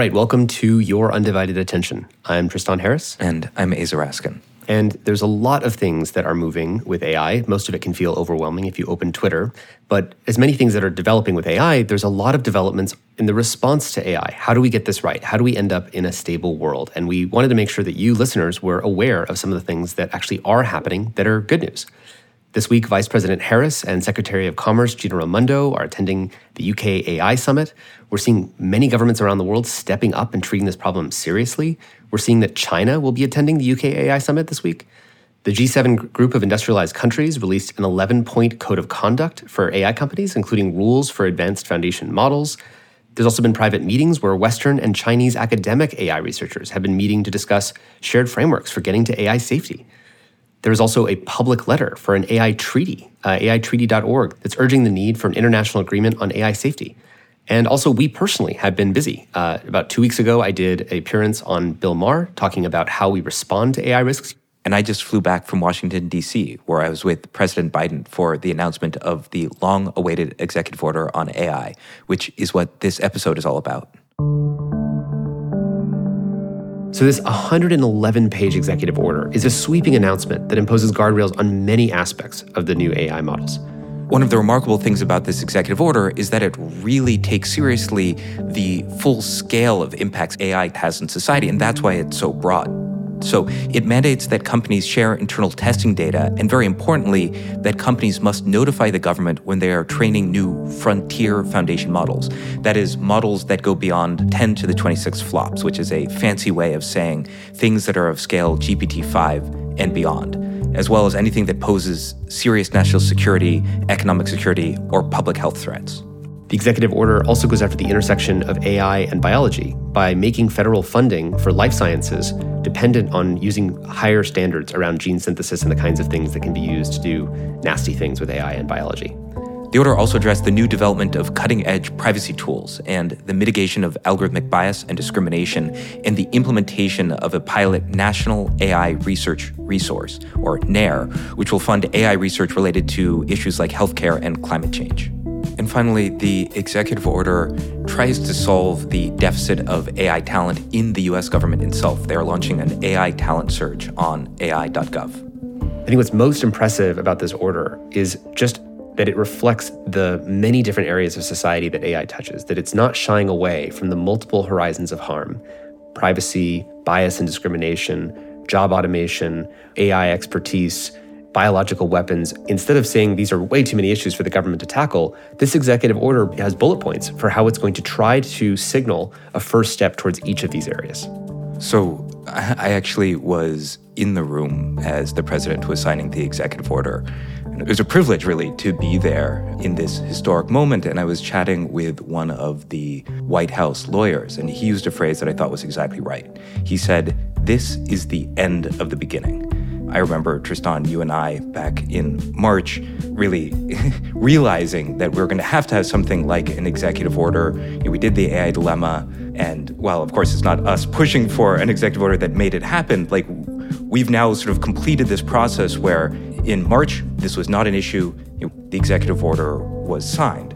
right, welcome to Your Undivided Attention. I'm Tristan Harris. And I'm Aza Raskin. And there's a lot of things that are moving with AI. Most of it can feel overwhelming if you open Twitter. But as many things that are developing with AI, there's a lot of developments in the response to AI. How do we get this right? How do we end up in a stable world? And we wanted to make sure that you listeners were aware of some of the things that actually are happening that are good news. This week, Vice President Harris and Secretary of Commerce Gina Raimondo are attending the UK AI Summit. We're seeing many governments around the world stepping up and treating this problem seriously. We're seeing that China will be attending the UK AI Summit this week. The G7 group of industrialized countries released an 11 point code of conduct for AI companies, including rules for advanced foundation models. There's also been private meetings where Western and Chinese academic AI researchers have been meeting to discuss shared frameworks for getting to AI safety. There is also a public letter for an AI treaty, uh, AItreaty.org, that's urging the need for an international agreement on AI safety. And also, we personally have been busy. Uh, about two weeks ago, I did an appearance on Bill Maher talking about how we respond to AI risks. And I just flew back from Washington, D.C., where I was with President Biden for the announcement of the long awaited executive order on AI, which is what this episode is all about. So, this 111 page executive order is a sweeping announcement that imposes guardrails on many aspects of the new AI models. One of the remarkable things about this executive order is that it really takes seriously the full scale of impacts AI has in society, and that's why it's so broad. So it mandates that companies share internal testing data, and very importantly, that companies must notify the government when they are training new frontier foundation models. That is, models that go beyond 10 to the 26 flops, which is a fancy way of saying things that are of scale GPT 5 and beyond, as well as anything that poses serious national security, economic security, or public health threats. The executive order also goes after the intersection of AI and biology by making federal funding for life sciences dependent on using higher standards around gene synthesis and the kinds of things that can be used to do nasty things with AI and biology. The order also addressed the new development of cutting edge privacy tools and the mitigation of algorithmic bias and discrimination and the implementation of a pilot National AI Research Resource, or NAIRR, which will fund AI research related to issues like healthcare and climate change. And finally, the executive order tries to solve the deficit of AI talent in the US government itself. They are launching an AI talent search on AI.gov. I think what's most impressive about this order is just that it reflects the many different areas of society that AI touches, that it's not shying away from the multiple horizons of harm privacy, bias and discrimination, job automation, AI expertise, biological weapons, instead of saying these are way too many issues for the government to tackle, this executive order has bullet points for how it's going to try to signal a first step towards each of these areas. So, I actually was in the room as the president was signing the executive order. And it was a privilege, really, to be there in this historic moment. And I was chatting with one of the White House lawyers, and he used a phrase that I thought was exactly right. He said, This is the end of the beginning. I remember Tristan, you and I back in March really realizing that we are going to have to have something like an executive order. You know, we did the AI dilemma, and while of course it's not us pushing for an executive order that made it happen, like we've now sort of completed this process where in March this was not an issue. You know, the executive order was signed.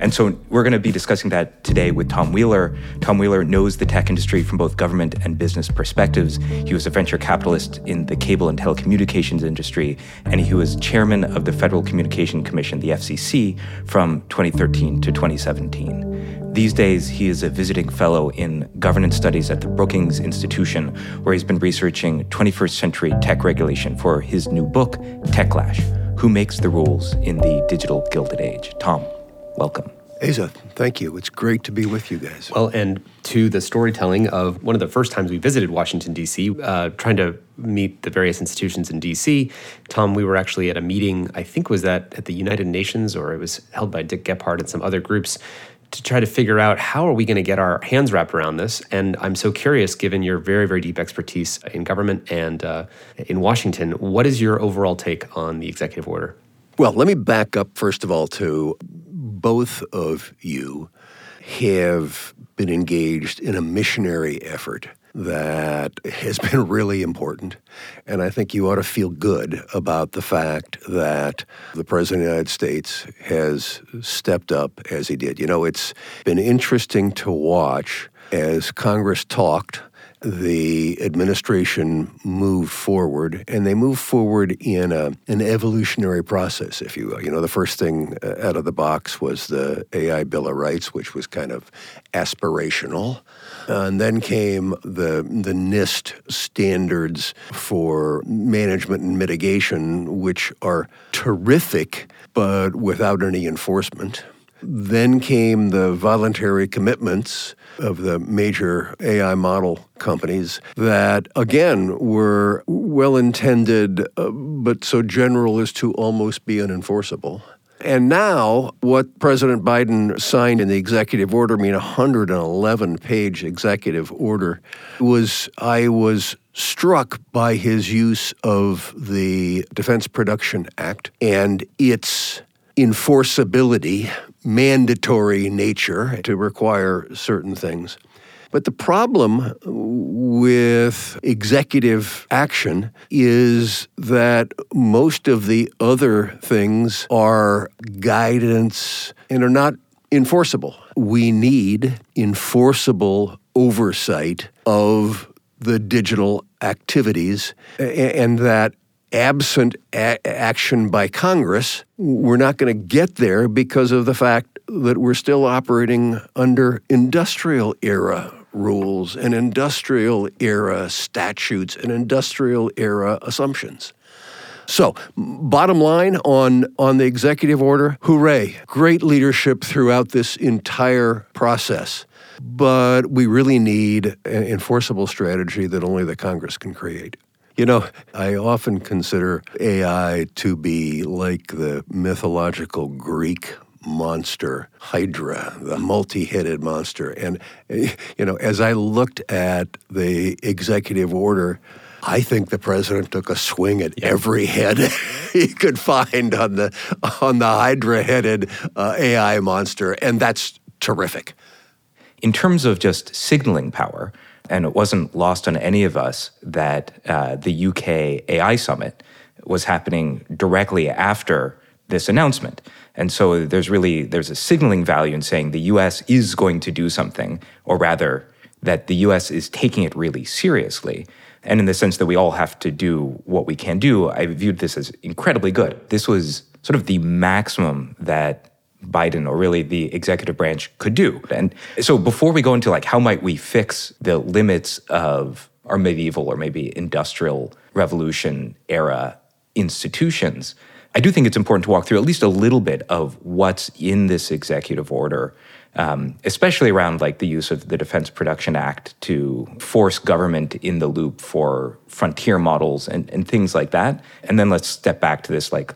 And so we're going to be discussing that today with Tom Wheeler. Tom Wheeler knows the tech industry from both government and business perspectives. He was a venture capitalist in the cable and telecommunications industry, and he was chairman of the Federal Communication Commission, the FCC, from 2013 to 2017. These days, he is a visiting fellow in governance studies at the Brookings Institution, where he's been researching 21st century tech regulation for his new book, Techlash Who Makes the Rules in the Digital Gilded Age. Tom, welcome. Aza, thank you. It's great to be with you guys. Well, and to the storytelling of one of the first times we visited Washington, D.C., uh, trying to meet the various institutions in D.C. Tom, we were actually at a meeting, I think was that at the United Nations, or it was held by Dick Gephardt and some other groups to try to figure out how are we going to get our hands wrapped around this. And I'm so curious, given your very, very deep expertise in government and uh, in Washington, what is your overall take on the executive order? Well, let me back up, first of all, to both of you have been engaged in a missionary effort that has been really important. And I think you ought to feel good about the fact that the President of the United States has stepped up as he did. You know, it's been interesting to watch as Congress talked the administration moved forward, and they moved forward in a, an evolutionary process, if you will. You know, the first thing uh, out of the box was the AI Bill of Rights, which was kind of aspirational. And then came the, the NIST standards for management and mitigation, which are terrific, but without any enforcement. Then came the voluntary commitments of the major AI model companies that, again, were well intended, uh, but so general as to almost be unenforceable. And now, what President Biden signed in the executive order, I mean, a 111 page executive order, was I was struck by his use of the Defense Production Act and its enforceability, mandatory nature to require certain things. But the problem with executive action is that most of the other things are guidance and are not enforceable. We need enforceable oversight of the digital activities, and that absent a- action by Congress, we're not going to get there because of the fact that we're still operating under industrial era rules and industrial era statutes and industrial era assumptions. So, bottom line on, on the executive order, hooray, great leadership throughout this entire process. But we really need an enforceable strategy that only the Congress can create. You know, I often consider AI to be like the mythological Greek monster, Hydra, the multi headed monster. And, you know, as I looked at the executive order, I think the president took a swing at every head he could find on the on the Hydra-headed uh, AI monster, and that's terrific. In terms of just signaling power, and it wasn't lost on any of us that uh, the UK AI summit was happening directly after this announcement. And so there's really there's a signaling value in saying the US is going to do something or rather that the US is taking it really seriously. And in the sense that we all have to do what we can do, I viewed this as incredibly good. This was sort of the maximum that Biden or really the executive branch could do. And so before we go into like how might we fix the limits of our medieval or maybe industrial revolution era institutions, I do think it's important to walk through at least a little bit of what's in this executive order, um, especially around like the use of the Defense Production Act to force government in the loop for frontier models and, and things like that. And then let's step back to this like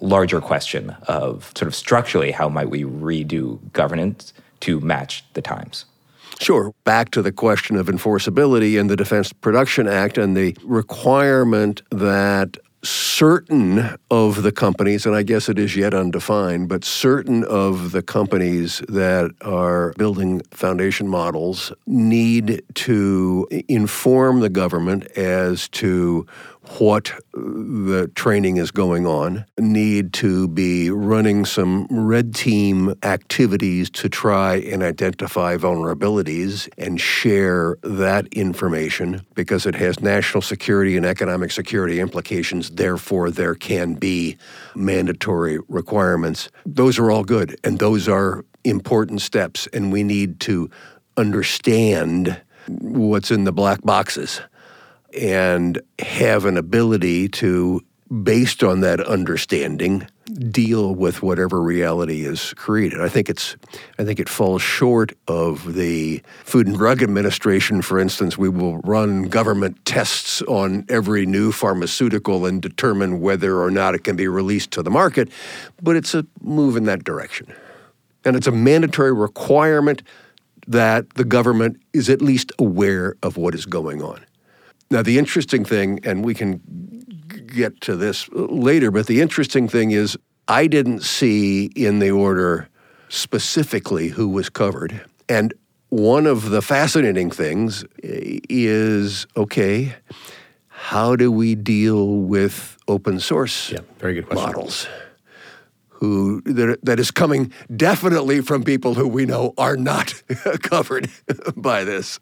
larger question of sort of structurally how might we redo governance to match the times. Sure. Back to the question of enforceability and the Defense Production Act and the requirement that certain of the companies, and I guess it is yet undefined, but certain of the companies that are building foundation models need to inform the government as to what uh, the training is going on, need to be running some red team activities to try and identify vulnerabilities and share that information because it has national security and economic security implications. Therefore, there can be mandatory requirements. Those are all good, and those are important steps, and we need to understand what's in the black boxes and have an ability to, based on that understanding, deal with whatever reality is created. I think it's I think it falls short of the Food and Drug Administration, for instance. We will run government tests on every new pharmaceutical and determine whether or not it can be released to the market, but it's a move in that direction. And it's a mandatory requirement that the government is at least aware of what is going on. Now, the interesting thing, and we can get to this later, but the interesting thing is I didn't see in the order specifically who was covered. And one of the fascinating things is okay, how do we deal with open source yeah, very good question. models? Who that, that is coming definitely from people who we know are not covered by this.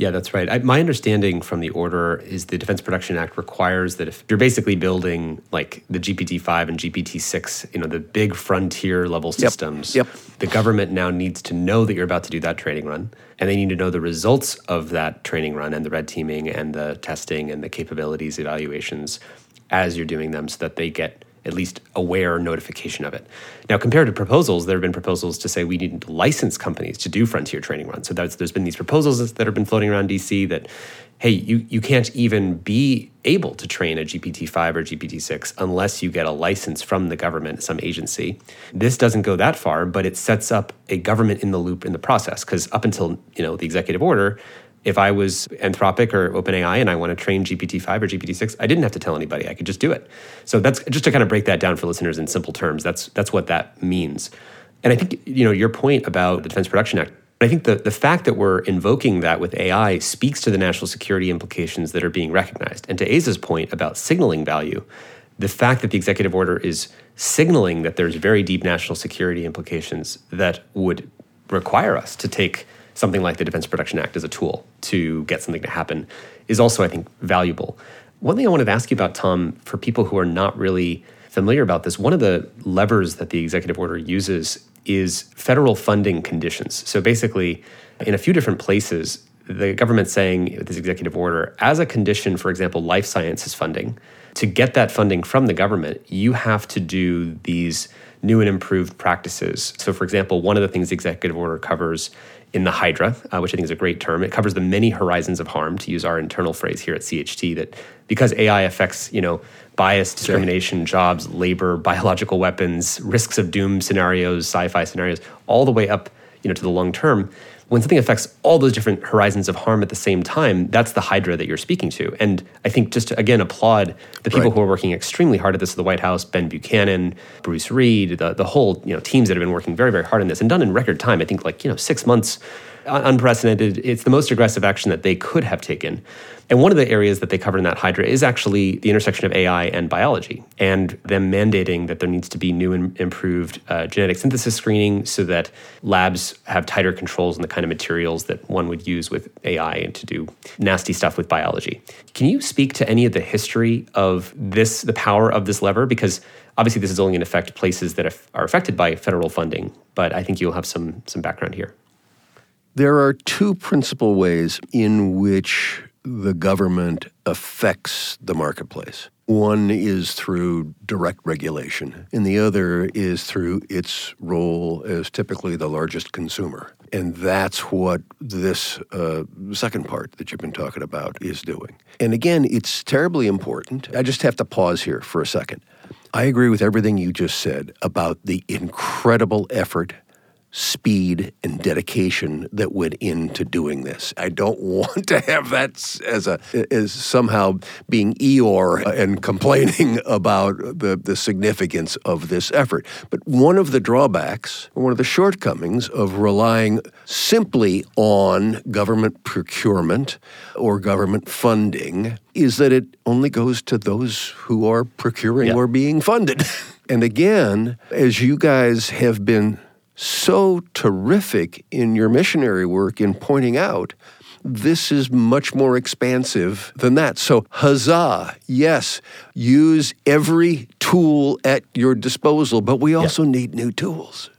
Yeah, that's right. I, my understanding from the order is the Defense Production Act requires that if you're basically building like the GPT-5 and GPT-6, you know, the big frontier level systems, Yep. the government now needs to know that you're about to do that training run, and they need to know the results of that training run and the red teaming and the testing and the capabilities evaluations as you're doing them, so that they get at least aware notification of it. Now, compared to proposals, there have been proposals to say we need to license companies to do frontier training runs. So there's been these proposals that have been floating around DC that, hey, you, you can't even be able to train a GPT-5 or GPT-6 unless you get a license from the government, some agency. This doesn't go that far, but it sets up a government in the loop in the process. Because up until you know the executive order, if I was Anthropic or OpenAI and I want to train GPT-5 or GPT-6, I didn't have to tell anybody. I could just do it. So that's just to kind of break that down for listeners in simple terms. That's that's what that means. And I think you know your point about the Defense Production Act. I think the, the fact that we're invoking that with AI speaks to the national security implications that are being recognized. And to Aza's point about signaling value, the fact that the executive order is signaling that there's very deep national security implications that would require us to take something like the Defense Production Act as a tool to get something to happen is also, I think, valuable. One thing I wanted to ask you about, Tom, for people who are not really familiar about this, one of the levers that the executive order uses is federal funding conditions. So basically, in a few different places, the government's saying with this executive order, as a condition, for example, life sciences funding, to get that funding from the government, you have to do these new and improved practices. So, for example, one of the things the executive order covers in the Hydra, uh, which I think is a great term. It covers the many horizons of harm, to use our internal phrase here at CHT, that because AI affects, you know, bias, discrimination, jobs, labor, biological weapons, risks of doom scenarios, sci-fi scenarios, all the way up, you know, to the long term. When something affects all those different horizons of harm at the same time, that's the Hydra that you're speaking to. And I think just to, again applaud the people Right. who are working extremely hard at this at the White House, Ben Buchanan, Bruce Reed, the, the whole you know teams that have been working very, very hard on this and done in record time. I think like you know six months, unprecedented. It's the most aggressive action that they could have taken. And one of the areas that they cover in that Hydra is actually the intersection of AI and biology, and them mandating that there needs to be new and improved uh, genetic synthesis screening so that labs have tighter controls on the kind of materials that one would use with AI and to do nasty stuff with biology. Can you speak to any of the history of this, the power of this lever? Because obviously this is only going to affect places that are affected by federal funding, but I think you'll have some some background here. There are two principal ways in which the government affects the marketplace. One is through direct regulation, and the other is through its role as typically the largest consumer. And that's what this uh, second part that you've been talking about is doing. And again, it's terribly important. I just have to pause here for a second. I agree with everything you just said about the incredible effort speed and dedication that went into doing this. I don't want to have that as a as somehow being Eeyore and complaining about the, the significance of this effort. But one of the drawbacks, one of the shortcomings of relying simply on government procurement or government funding is that it only goes to those who are procuring Yeah. or being funded. and again, as you guys have been so terrific in your missionary work in pointing out this is much more expansive than that. So, huzzah, yes, use every tool at your disposal, but we also need new tools.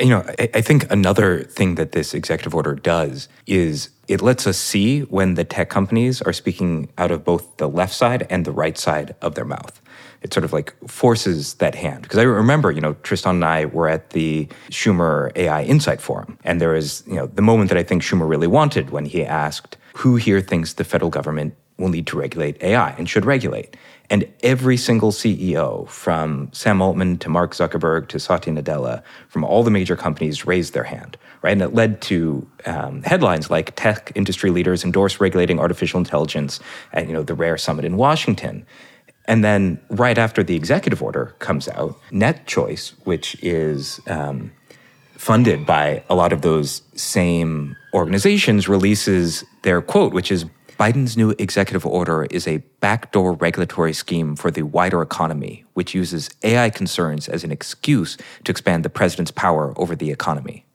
You know, I, I think another thing that this executive order does is it lets us see when the tech companies are speaking out of both the left side and the right side of their mouth. It sort of like forces that hand. Because I remember, you know, Tristan and I were at the Schumer AI Insight Forum, and there was, you know, the moment that I think Schumer really wanted when he asked, who here thinks the federal government will need to regulate AI and should regulate? And every single CEO, from Sam Altman to Mark Zuckerberg to Satya Nadella, from all the major companies, raised their hand, right? And it led to um, headlines like "Tech industry leaders endorse regulating artificial intelligence" at you know the Rare Summit in Washington. And then right after the executive order comes out, NetChoice, which is um, funded by a lot of those same organizations releases their quote, which is Biden's new executive order is a backdoor regulatory scheme for the wider economy, which uses AI concerns as an excuse to expand the president's power over the economy.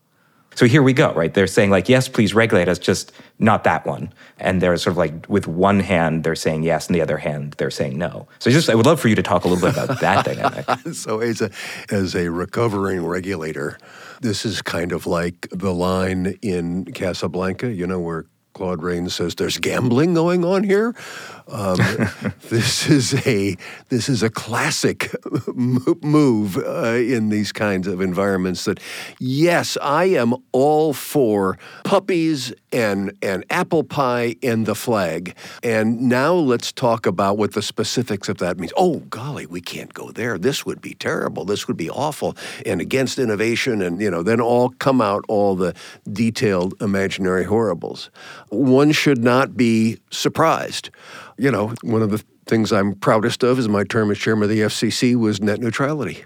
So here we go, right? They're saying, like, yes, please regulate us, just not that one. And they're sort of like, with one hand, they're saying yes, and the other hand, they're saying no. So just, I would love for you to talk a little bit about that dynamic. So as a, as a recovering regulator, this is kind of like the line in Casablanca, you know, where Claude Rains says there's gambling going on here. Um, this is a this is a classic move uh, in these kinds of environments. That yes, I am all for puppies and and apple pie and the flag. And now let's talk about what the specifics of that means. Oh golly, we can't go there. This would be terrible. This would be awful and against innovation. And you know, then all come out all the detailed imaginary horribles. One should not be surprised you know, one of the things I'm proudest of is my term as chairman of the FCC was net neutrality.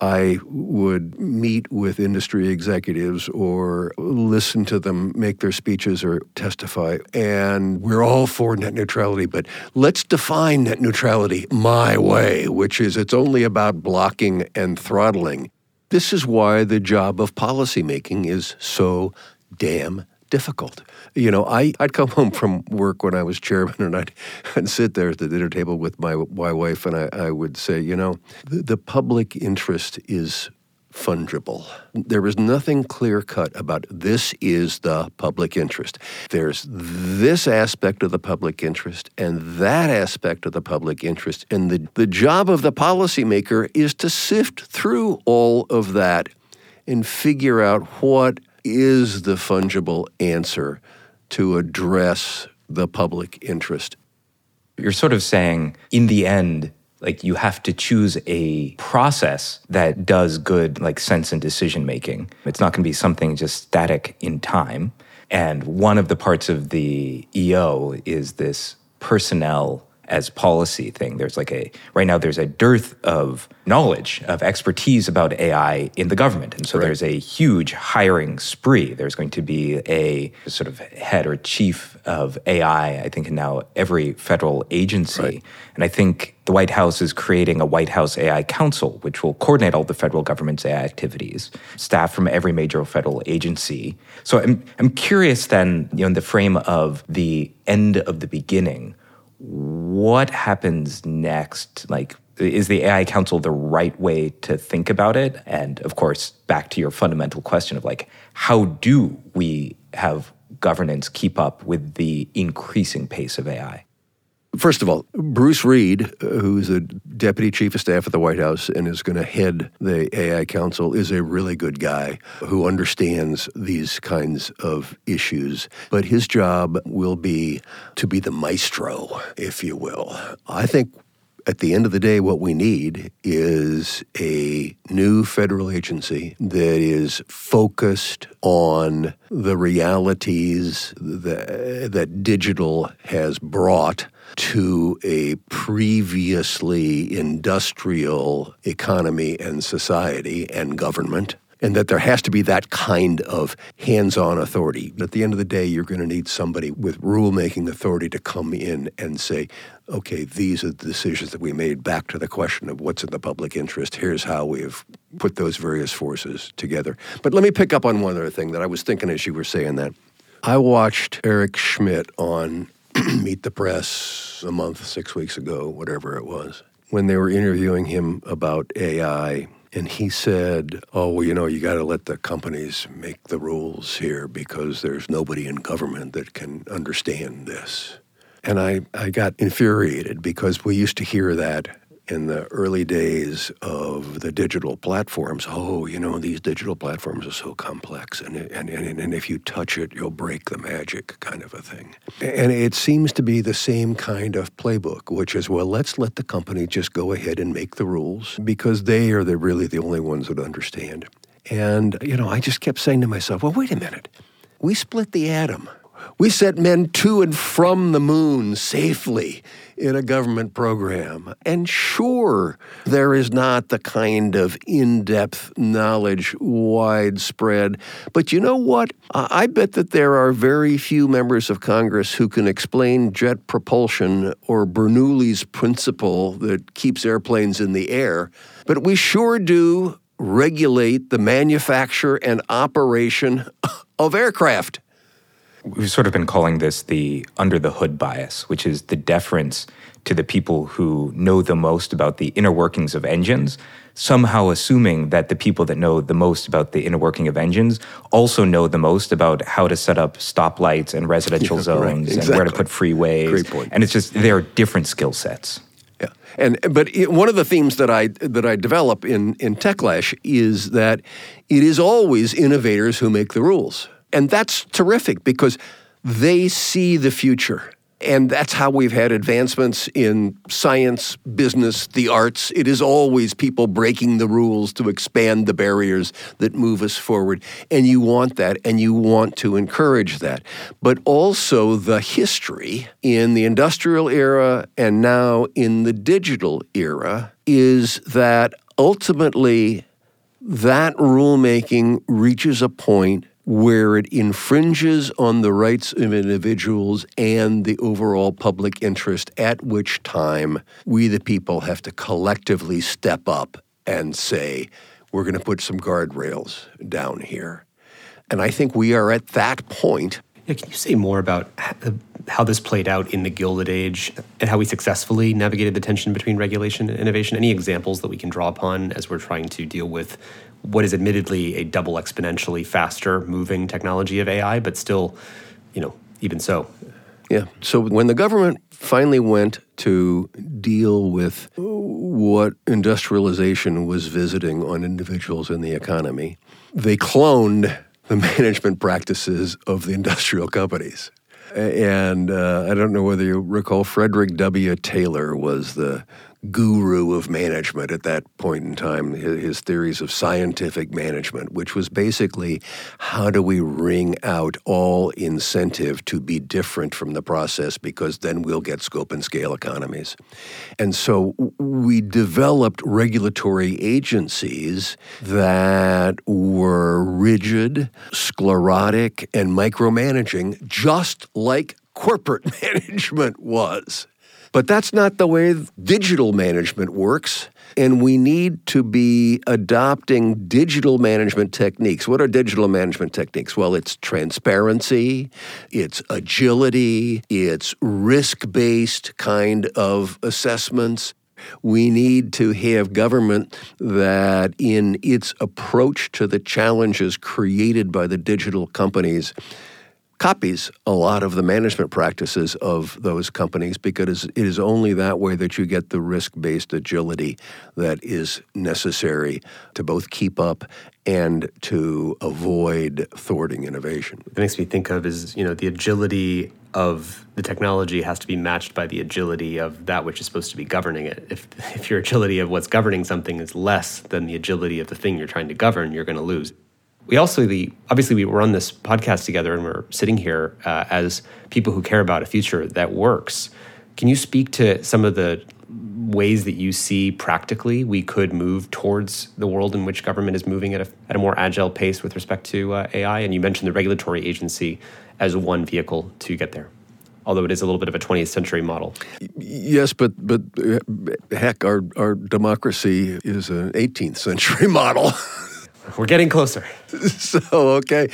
I would meet with industry executives or listen to them make their speeches or testify. And we're all for net neutrality, but let's define net neutrality my way, which is it's only about blocking and throttling. This is why the job of policymaking is so damn difficult. You know, I, I'd come home from work when I was chairman and I'd, I'd sit there at the dinner table with my, my wife and I, I would say, you know, the, the public interest is fungible. There is nothing clear cut about this is the public interest. There's this aspect of the public interest and that aspect of the public interest. And the, the job of the policymaker is to sift through all of that and figure out what is the fungible answer to address the public interest. You're sort of saying, in the end, like you have to choose a process that does good like sense and decision making. It's not going to be something just static in time. And one of the parts of the EO is this personnel as policy thing. There's like a right now there's a dearth of knowledge of expertise about AI in the government, and so right. there's a huge hiring spree. There's going to be a sort of head or chief of AI, I think, in now every federal agency, right. and I think the White House is creating a White House AI Council, which will coordinate all the federal government's AI activities, staff from every major federal agency. So I'm I'm curious then, you know, in the frame of the end of the beginning what happens next? Like, is the AI Council the right way to think about it? And of course, back to your fundamental question of like, how do we have governance keep up with the increasing pace of AI? First of all, Bruce Reed, who's the deputy chief of staff at the White House and is going to head the AI Council, is a really good guy who understands these kinds of issues. But his job will be to be the maestro, if you will. I think at the end of the day, what we need is a new federal agency that is focused on the realities that, that digital has brought to a previously industrial economy and society and government and that there has to be that kind of hands on authority. At the end of the day, you're going to need somebody with rulemaking authority to come in and say, okay, these are the decisions that we made back to the question of what's in the public interest. Here's how we've put those various forces together. But let me pick up on one other thing that I was thinking as you were saying that. I watched Eric Schmidt on Meet the Press a month, six weeks ago, whatever it was, when they were interviewing him about AI and he said, Oh, well, you know, you got to let the companies make the rules here because there's nobody in government that can understand this. And I, I got infuriated because we used to hear that in the early days of the digital platforms, oh, you know, these digital platforms are so complex, and, and, and, and if you touch it, you'll break the magic, kind of a thing. And it seems to be the same kind of playbook, which is, well, let's let the company just go ahead and make the rules because they are the, really the only ones that understand. And, you know, I just kept saying to myself, well, wait a minute. We split the atom We sent men to and from the moon safely in a government program. And sure, there is not the kind of in depth knowledge widespread. But you know what? I bet that there are very few members of Congress who can explain jet propulsion or Bernoulli's principle that keeps airplanes in the air. But we sure do regulate the manufacture and operation of aircraft we've sort of been calling this the under the hood bias, which is the deference to the people who know the most about the inner workings of engines, somehow assuming that the people that know the most about the inner working of engines also know the most about how to set up stoplights and residential yeah, zones right, exactly. and where to put freeways. Great point. And it's just there are different skill sets. Yeah, and but it, one of the themes that I that I develop in in Techlash is that it is always innovators who make the rules. And that's terrific because they see the future. And that's how we've had advancements in science, business, the arts. It is always people breaking the rules to expand the barriers that move us forward. And you want that, and you want to encourage that. But also the history in the industrial era and now in the digital era is that ultimately that rulemaking reaches a point where it infringes on the rights of individuals and the overall public interest, at which time we, the people, have to collectively step up and say, we're going to put some guardrails down here. And I think we are at that point. Yeah, can you say more about how this played out in the Gilded Age and how we successfully navigated the tension between regulation and innovation? Any examples that we can draw upon as we're trying to deal with what is admittedly a double exponentially faster moving technology of AI, but still, you know, even so. Yeah. So when the government finally went to deal with what industrialization was visiting on individuals in the economy, they cloned the management practices of the industrial companies. And uh, I don't know whether you recall, Frederick W. Taylor was the guru of management at that point in time, his theories of scientific management, which was basically how do we wring out all incentive to be different from the process because then we'll get scope and scale economies. And so we developed regulatory agencies that were rigid, sclerotic, and micromanaging, just like corporate management was. But that's not the way digital management works. And we need to be adopting digital management techniques. What are digital management techniques? Well, it's transparency, it's agility, it's risk based kind of assessments. We need to have government that, in its approach to the challenges created by the digital companies, copies a lot of the management practices of those companies because it is only that way that you get the risk based agility that is necessary to both keep up and to avoid thwarting innovation. It makes me think of is, you know, the agility of the technology has to be matched by the agility of that which is supposed to be governing it. If, if your agility of what's governing something is less than the agility of the thing you're trying to govern, you're going to lose we also the obviously we run this podcast together and we're sitting here uh, as people who care about a future that works can you speak to some of the ways that you see practically we could move towards the world in which government is moving at a, at a more agile pace with respect to uh, ai and you mentioned the regulatory agency as one vehicle to get there although it is a little bit of a 20th century model. Yes, but but heck, our our democracy is an 18th century model. We're getting closer. so, okay.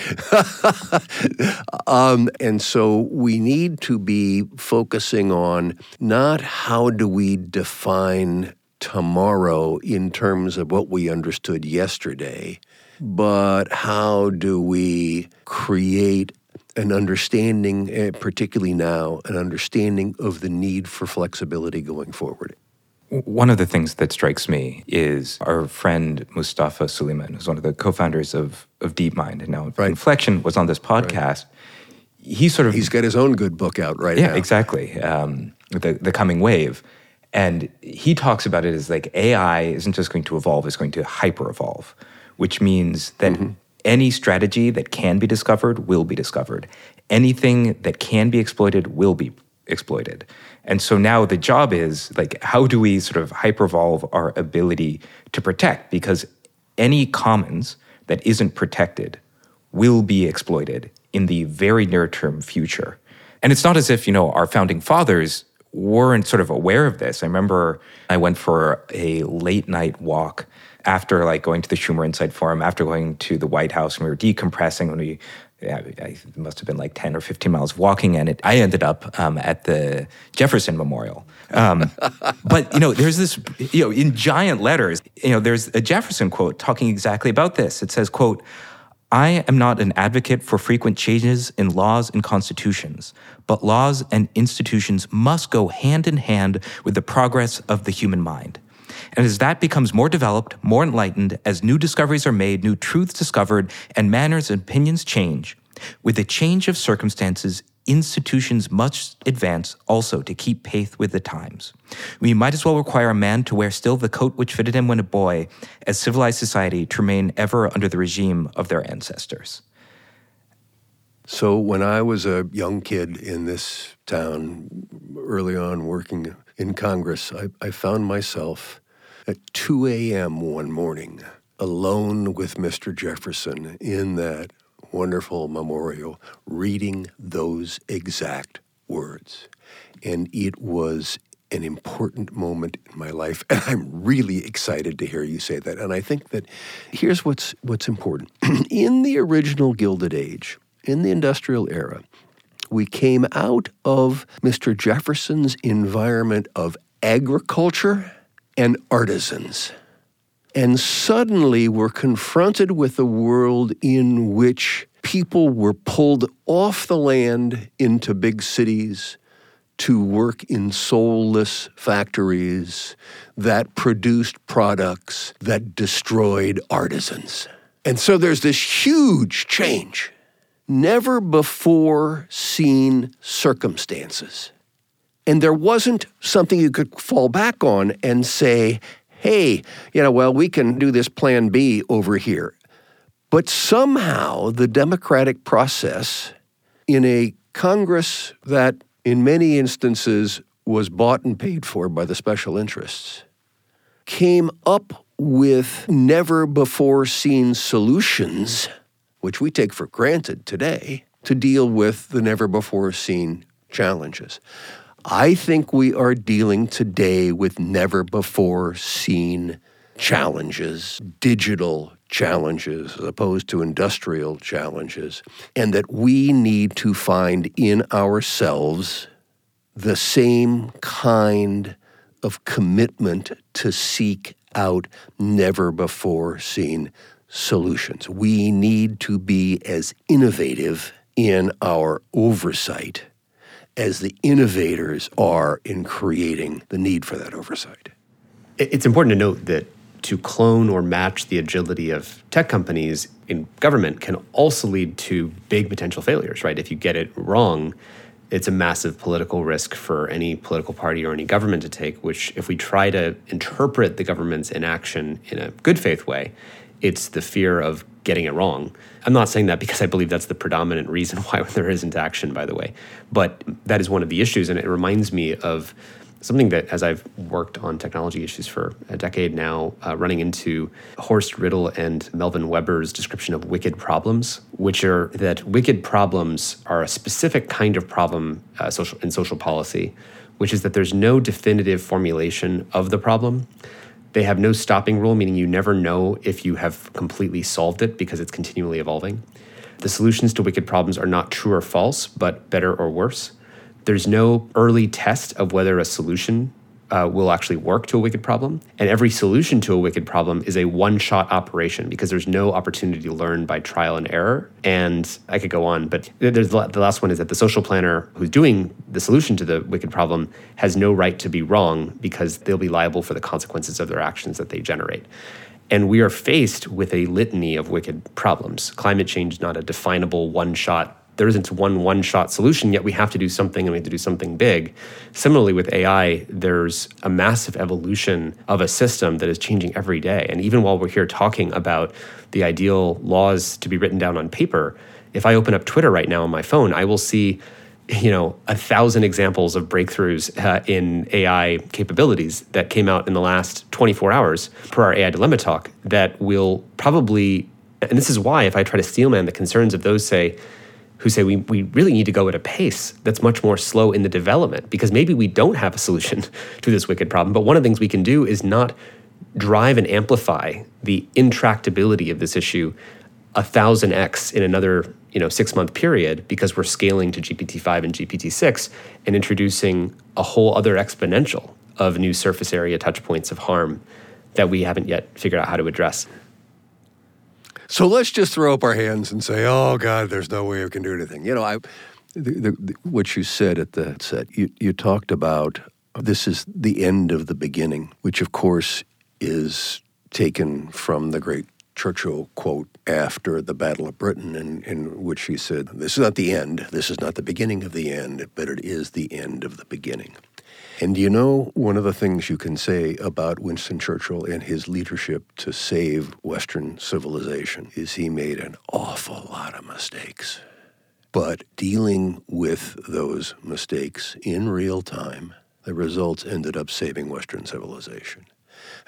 um, and so we need to be focusing on not how do we define tomorrow in terms of what we understood yesterday, but how do we create an understanding, eh, particularly now, an understanding of the need for flexibility going forward. One of the things that strikes me is our friend Mustafa Suleyman, who's one of the co-founders of, of DeepMind, and now right. Inflection was on this podcast. Right. He sort of he's got his own good book out right yeah, now. exactly. Um, the the coming wave, and he talks about it as like AI isn't just going to evolve; it's going to hyper evolve, which means that. Mm-hmm any strategy that can be discovered will be discovered. anything that can be exploited will be exploited. And so now the job is like, how do we sort of hypervolve our ability to protect? Because any commons that isn't protected will be exploited in the very near term future. And it's not as if, you know, our founding fathers weren't sort of aware of this. I remember I went for a late night walk after like going to the Schumer Insight Forum, after going to the White House, and we were decompressing when we yeah, it must have been like 10 or 15 miles walking and it. I ended up um, at the jefferson memorial. Um, but you know there's this you know in giant letters you know there's a jefferson quote talking exactly about this. It says quote I am not an advocate for frequent changes in laws and constitutions, but laws and institutions must go hand in hand with the progress of the human mind. And as that becomes more developed, more enlightened, as new discoveries are made, new truths discovered, and manners and opinions change, with the change of circumstances, institutions must advance also to keep pace with the times. We might as well require a man to wear still the coat which fitted him when a boy, as civilized society to remain ever under the regime of their ancestors. So, when I was a young kid in this town, early on working in Congress, I, I found myself at 2 a.m. one morning alone with Mr. Jefferson in that wonderful memorial reading those exact words. And it was an important moment in my life and I'm really excited to hear you say that. And I think that here's what's what's important. in the original Gilded Age, in the industrial era, we came out of Mr. Jefferson's environment of agriculture and artisans. And suddenly we're confronted with a world in which people were pulled off the land into big cities to work in soulless factories that produced products that destroyed artisans. And so there's this huge change, never before seen circumstances. And there wasn't something you could fall back on and say, hey, you know, well, we can do this plan B over here. But somehow the democratic process in a Congress that in many instances was bought and paid for by the special interests came up with never before seen solutions, which we take for granted today, to deal with the never before seen challenges. I think we are dealing today with never before seen challenges, digital challenges, as opposed to industrial challenges, and that we need to find in ourselves the same kind of commitment to seek out never before seen solutions. We need to be as innovative in our oversight as the innovators are in creating the need for that oversight. It's important to note that to clone or match the agility of tech companies in government can also lead to big potential failures, right? If you get it wrong, it's a massive political risk for any political party or any government to take, which, if we try to interpret the government's inaction in a good faith way, it's the fear of getting it wrong. I'm not saying that because I believe that's the predominant reason why there isn't action, by the way. But that is one of the issues. And it reminds me of something that, as I've worked on technology issues for a decade now, uh, running into Horst Rittel and Melvin Webber's description of wicked problems, which are that wicked problems are a specific kind of problem uh, social, in social policy, which is that there's no definitive formulation of the problem. They have no stopping rule, meaning you never know if you have completely solved it because it's continually evolving. The solutions to wicked problems are not true or false, but better or worse. There's no early test of whether a solution uh, will actually work to a wicked problem. And every solution to a wicked problem is a one shot operation because there's no opportunity to learn by trial and error. And I could go on, but there's the last one is that the social planner who's doing the solution to the wicked problem has no right to be wrong because they'll be liable for the consequences of their actions that they generate. And we are faced with a litany of wicked problems. Climate change is not a definable one shot there isn't one one shot solution, yet we have to do something and we have to do something big. Similarly, with AI, there's a massive evolution of a system that is changing every day. And even while we're here talking about the ideal laws to be written down on paper, if I open up Twitter right now on my phone, I will see you know a thousand examples of breakthroughs uh, in AI capabilities that came out in the last 24 hours per our AI dilemma talk that will probably and this is why if I try to steelman the concerns of those say who say we, we really need to go at a pace that's much more slow in the development because maybe we don't have a solution to this wicked problem. But one of the things we can do is not drive and amplify the intractability of this issue a thousand X in another you know six month period because we're scaling to GPT-5 and GPT-6 and introducing a whole other exponential of new surface area touch points of harm that we haven't yet figured out how to address. So let's just throw up our hands and say, "Oh God, there's no way we can do anything." You know, I, the, the, what you said at the set, you, you talked about this is the end of the beginning, which of course is taken from the great Churchill quote after the Battle of Britain, in, in which he said, This is not the end, this is not the beginning of the end, but it is the end of the beginning. And you know, one of the things you can say about Winston Churchill and his leadership to save Western civilization is he made an awful lot of mistakes. But dealing with those mistakes in real time, the results ended up saving Western civilization.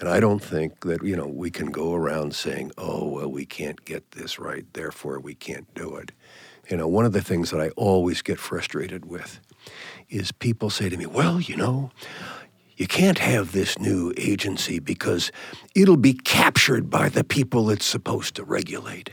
And I don't think that, you know, we can go around saying, oh, well, we can't get this right, therefore we can't do it. You know, one of the things that I always get frustrated with is people say to me, well, you know, you can't have this new agency because it'll be captured by the people it's supposed to regulate.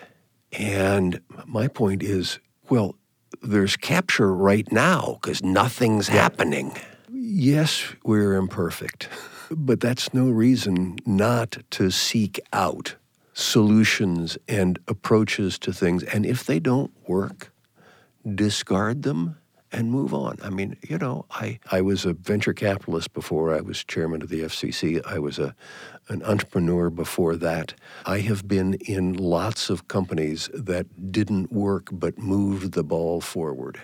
And my point is, well, there's capture right now because nothing's yeah. happening. Yes, we're imperfect, but that's no reason not to seek out solutions and approaches to things. And if they don't work, discard them and move on. I mean, you know, I, I was a venture capitalist before I was chairman of the FCC. I was a an entrepreneur before that. I have been in lots of companies that didn't work but moved the ball forward.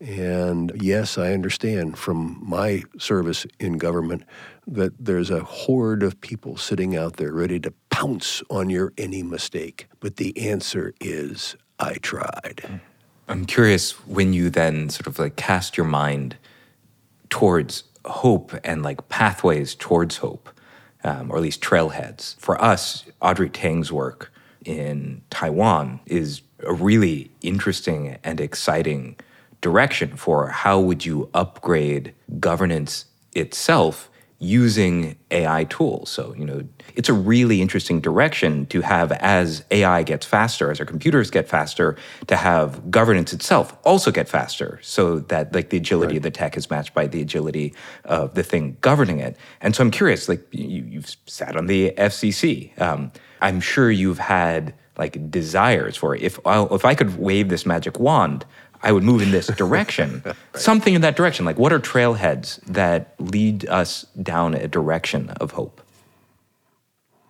And yes, I understand from my service in government that there's a horde of people sitting out there ready to pounce on your any mistake. But the answer is I tried. Mm. I'm curious when you then sort of like cast your mind towards hope and like pathways towards hope, um, or at least trailheads. For us, Audrey Tang's work in Taiwan is a really interesting and exciting direction for how would you upgrade governance itself using AI tools. So, you know, it's a really interesting direction to have as AI gets faster, as our computers get faster, to have governance itself also get faster so that like the agility right. of the tech is matched by the agility of the thing governing it. And so I'm curious, like you, have sat on the FCC. Um, I'm sure you've had like desires for if if I could wave this magic wand, I would move in this direction. right. Something in that direction. Like, what are trailheads that lead us down a direction of hope?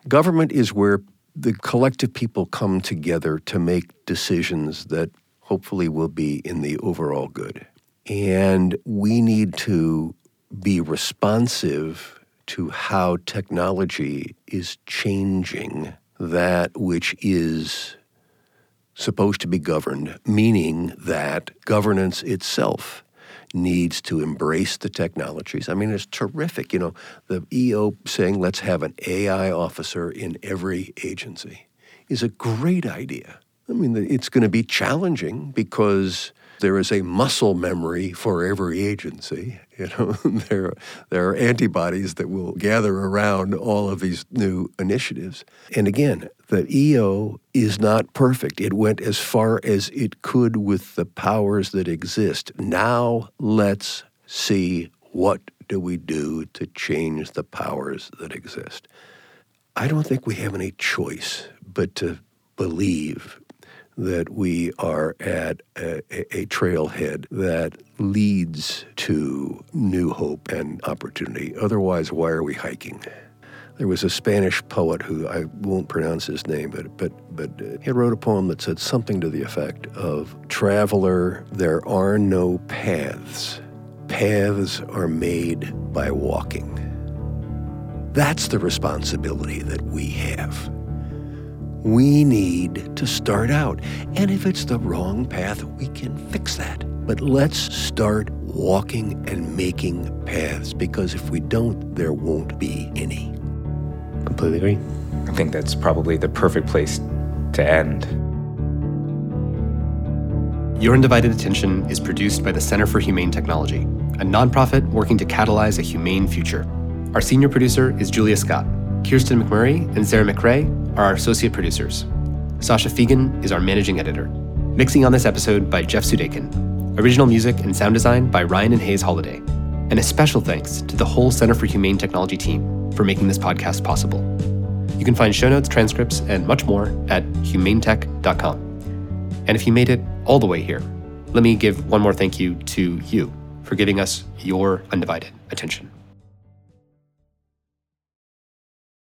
Government is where the collective people come together to make decisions that hopefully will be in the overall good. And we need to be responsive to how technology is changing that which is supposed to be governed, meaning that governance itself needs to embrace the technologies. I mean, it's terrific. You know, the EO saying, let's have an AI officer in every agency is a great idea. I mean, it's going to be challenging because there is a muscle memory for every agency. You know, there there are antibodies that will gather around all of these new initiatives. And again, the EO is not perfect. It went as far as it could with the powers that exist. Now let's see what do we do to change the powers that exist. I don't think we have any choice but to believe that we are at a, a, trailhead that leads to new hope and opportunity. Otherwise, why are we hiking? There was a Spanish poet who I won't pronounce his name, but but but uh, he wrote a poem that said something to the effect of "Traveler, there are no paths. Paths are made by walking." That's the responsibility that we have. We need to start out, and if it's the wrong path, we can fix that. But let's start walking and making paths because if we don't, there won't be any. Completely agree. I think that's probably the perfect place to end. Your Undivided Attention is produced by the Center for Humane Technology, a nonprofit working to catalyze a humane future. Our senior producer is Julia Scott. Kirsten McMurray and Sarah McRae are our associate producers. Sasha Fegan is our managing editor. Mixing on this episode by Jeff Sudakin. Original music and sound design by Ryan and Hays Holladay. And a special thanks to the whole Center for Humane Technology team for making this podcast possible. You can find show notes, transcripts, and much more at humanetech.com. And if you made it all the way here, let me give one more thank you to you for giving us your undivided attention.